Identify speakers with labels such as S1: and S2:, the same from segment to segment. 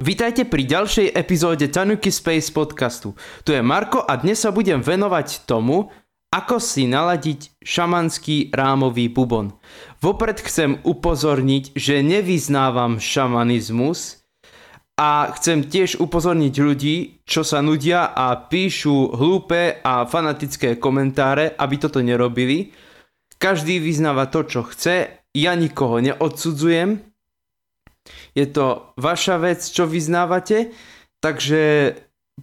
S1: Vítajte pri ďalšej epizóde Tanuki Space podcastu. Tu je Marko a dnes sa budem venovať tomu, ako si naladiť šamanský rámový bubon. Vopred chcem upozorniť, že nevyznávam šamanizmus a chcem tiež upozorniť ľudí, čo sa nudia a píšu hlúpe a fanatické komentáre, aby toto nerobili. Každý vyznáva to, čo chce, ja nikoho neodsudzujem, je to vaša vec, čo vyznávate, takže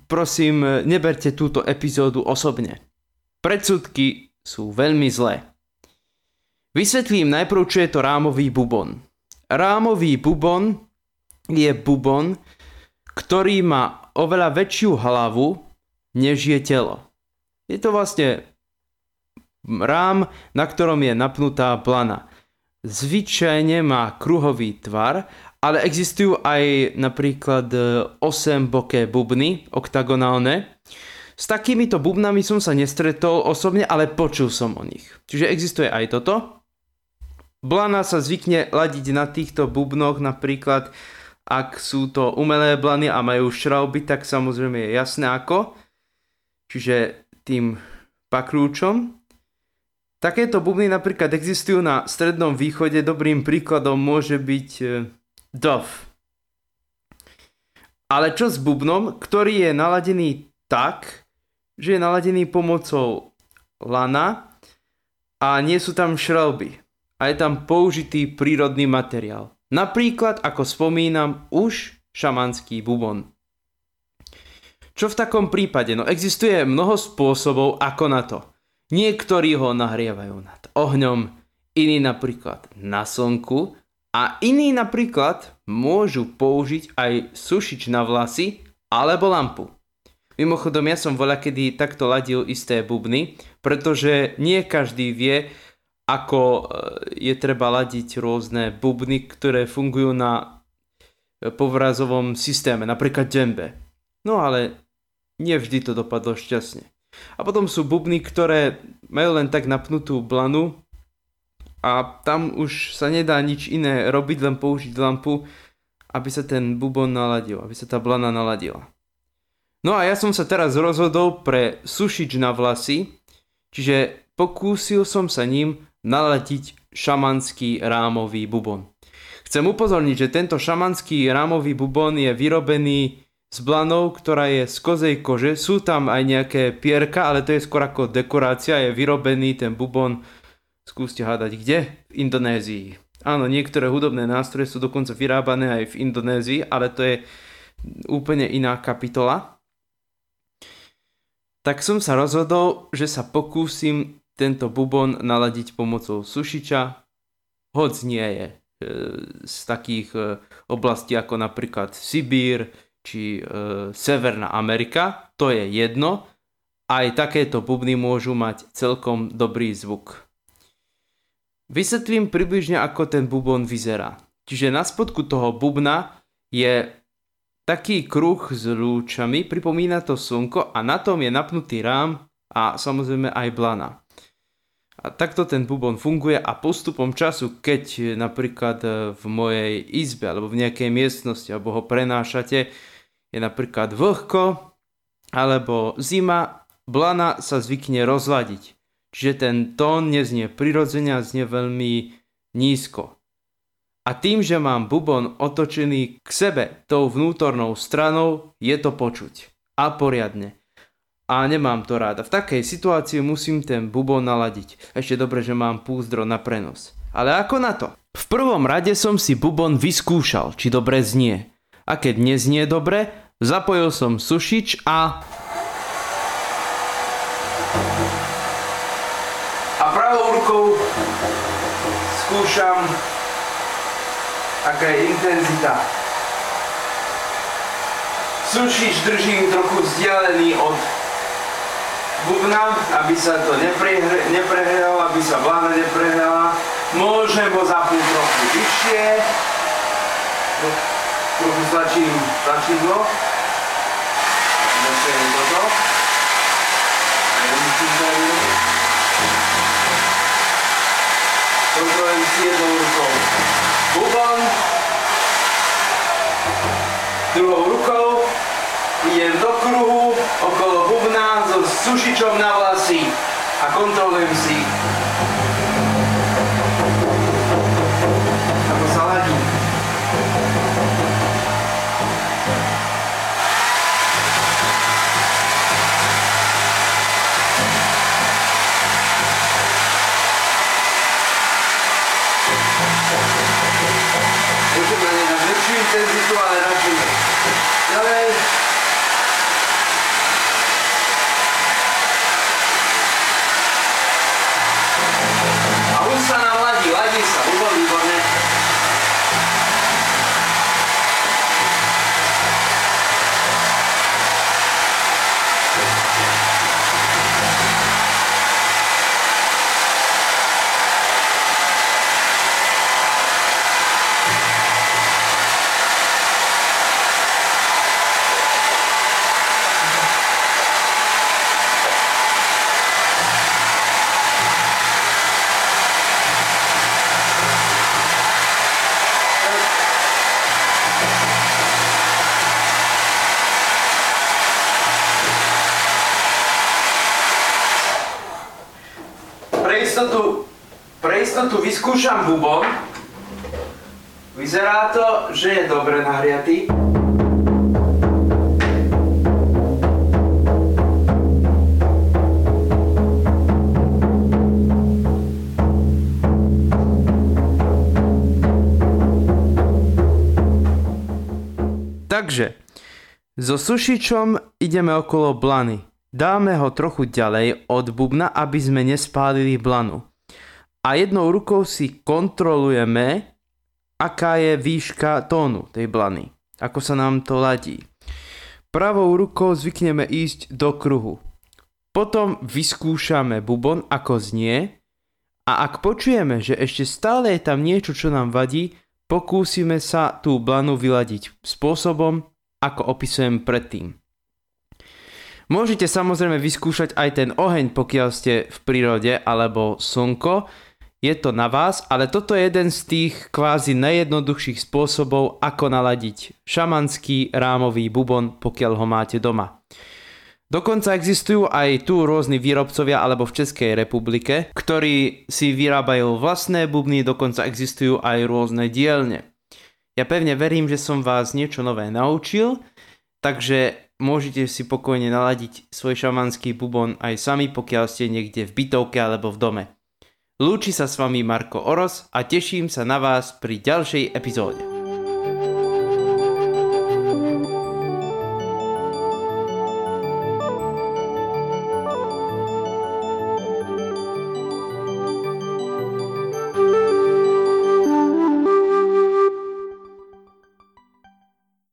S1: prosím, neberte túto epizódu osobne. Predsudky sú veľmi zlé. Vysvetlím najprv, čo je to rámový bubon. Rámový bubon je bubon, ktorý má oveľa väčšiu hlavu, než je telo. Je to vlastne rám, na ktorom je napnutá plana. Zvyčajne má kruhový tvar ale existujú aj napríklad 8 e, boké bubny, oktagonálne. S takýmito bubnami som sa nestretol osobne, ale počul som o nich. Čiže existuje aj toto. Blana sa zvykne ladiť na týchto bubnoch, napríklad ak sú to umelé blany a majú šrauby, tak samozrejme je jasné ako. Čiže tým pakrúčom. Takéto bubny napríklad existujú na Strednom východe. Dobrým príkladom môže byť e, Dove. Ale čo s bubnom, ktorý je naladený tak, že je naladený pomocou lana a nie sú tam šrelby a je tam použitý prírodný materiál. Napríklad, ako spomínam, už šamanský bubon. Čo v takom prípade? No existuje mnoho spôsobov ako na to. Niektorí ho nahrievajú nad ohňom, iní napríklad na slnku a iní napríklad môžu použiť aj sušič na vlasy alebo lampu. Mimochodom, ja som voľa kedy takto ladil isté bubny, pretože nie každý vie, ako e, je treba ladiť rôzne bubny, ktoré fungujú na e, povrazovom systéme, napríklad džembe. No ale nie vždy to dopadlo šťastne. A potom sú bubny, ktoré majú len tak napnutú blanu a tam už sa nedá nič iné robiť, len použiť lampu, aby sa ten bubon naladil, aby sa tá blana naladila. No a ja som sa teraz rozhodol pre sušič na vlasy, čiže pokúsil som sa ním naladiť šamanský rámový bubon. Chcem upozorniť, že tento šamanský rámový bubon je vyrobený s blanou, ktorá je z kozej kože. Sú tam aj nejaké pierka, ale to je skôr ako dekorácia. Je vyrobený ten bubon Skúste hádať, kde? V Indonézii. Áno, niektoré hudobné nástroje sú dokonca vyrábané aj v Indonézii, ale to je úplne iná kapitola. Tak som sa rozhodol, že sa pokúsim tento bubon naladiť pomocou sušiča, hoď nie je e, z takých e, oblastí ako napríklad Sibír či e, Severná Amerika, to je jedno, aj takéto bubny môžu mať celkom dobrý zvuk. Vysvetlím približne, ako ten bubon vyzerá. Čiže na spodku toho bubna je taký kruh s lúčami, pripomína to slnko a na tom je napnutý rám a samozrejme aj blana. A takto ten bubon funguje a postupom času, keď napríklad v mojej izbe alebo v nejakej miestnosti alebo ho prenášate, je napríklad vlhko alebo zima, blana sa zvykne rozladiť. Čiže ten tón neznie prirodzene a znie veľmi nízko. A tým, že mám bubon otočený k sebe tou vnútornou stranou, je to počuť. A poriadne. A nemám to ráda. V takej situácii musím ten bubon naladiť. Ešte dobre, že mám púzdro na prenos. Ale ako na to? V prvom rade som si bubon vyskúšal, či dobre znie. A keď neznie dobre, zapojil som sušič a rukou skúšam, aká je intenzita. Sušič držím trochu vzdialený od bubna, aby sa to neprehralo, aby sa vlána neprehrala. Môžem ho zapnúť trochu vyššie. Trochu stlačím tlačidlo. Zase toto. Kontrolujem si jednou rukou bubon, Druhou rukou idem do kruhu okolo bubna so sušičom na vlasy a kontrolujem si na väčšiu istotu, pre istotu vyskúšam bubon. Vyzerá to, že je dobre nahriatý. Takže, so sušičom ideme okolo blany. Dáme ho trochu ďalej od bubna, aby sme nespálili blanu. A jednou rukou si kontrolujeme, aká je výška tónu tej blany. Ako sa nám to ladí. Pravou rukou zvykneme ísť do kruhu. Potom vyskúšame bubon, ako znie a ak počujeme, že ešte stále je tam niečo, čo nám vadí, pokúsime sa tú blanu vyladiť spôsobom, ako opisujem predtým. Môžete samozrejme vyskúšať aj ten oheň, pokiaľ ste v prírode, alebo slnko. Je to na vás, ale toto je jeden z tých kvázi najjednoduchších spôsobov, ako naladiť šamanský rámový bubon, pokiaľ ho máte doma. Dokonca existujú aj tu rôzni výrobcovia alebo v Českej republike, ktorí si vyrábajú vlastné bubny, dokonca existujú aj rôzne dielne. Ja pevne verím, že som vás niečo nové naučil, takže môžete si pokojne naladiť svoj šamanský bubon aj sami, pokiaľ ste niekde v bytovke alebo v dome. Lúči sa s vami Marko Oros a teším sa na vás pri ďalšej epizóde.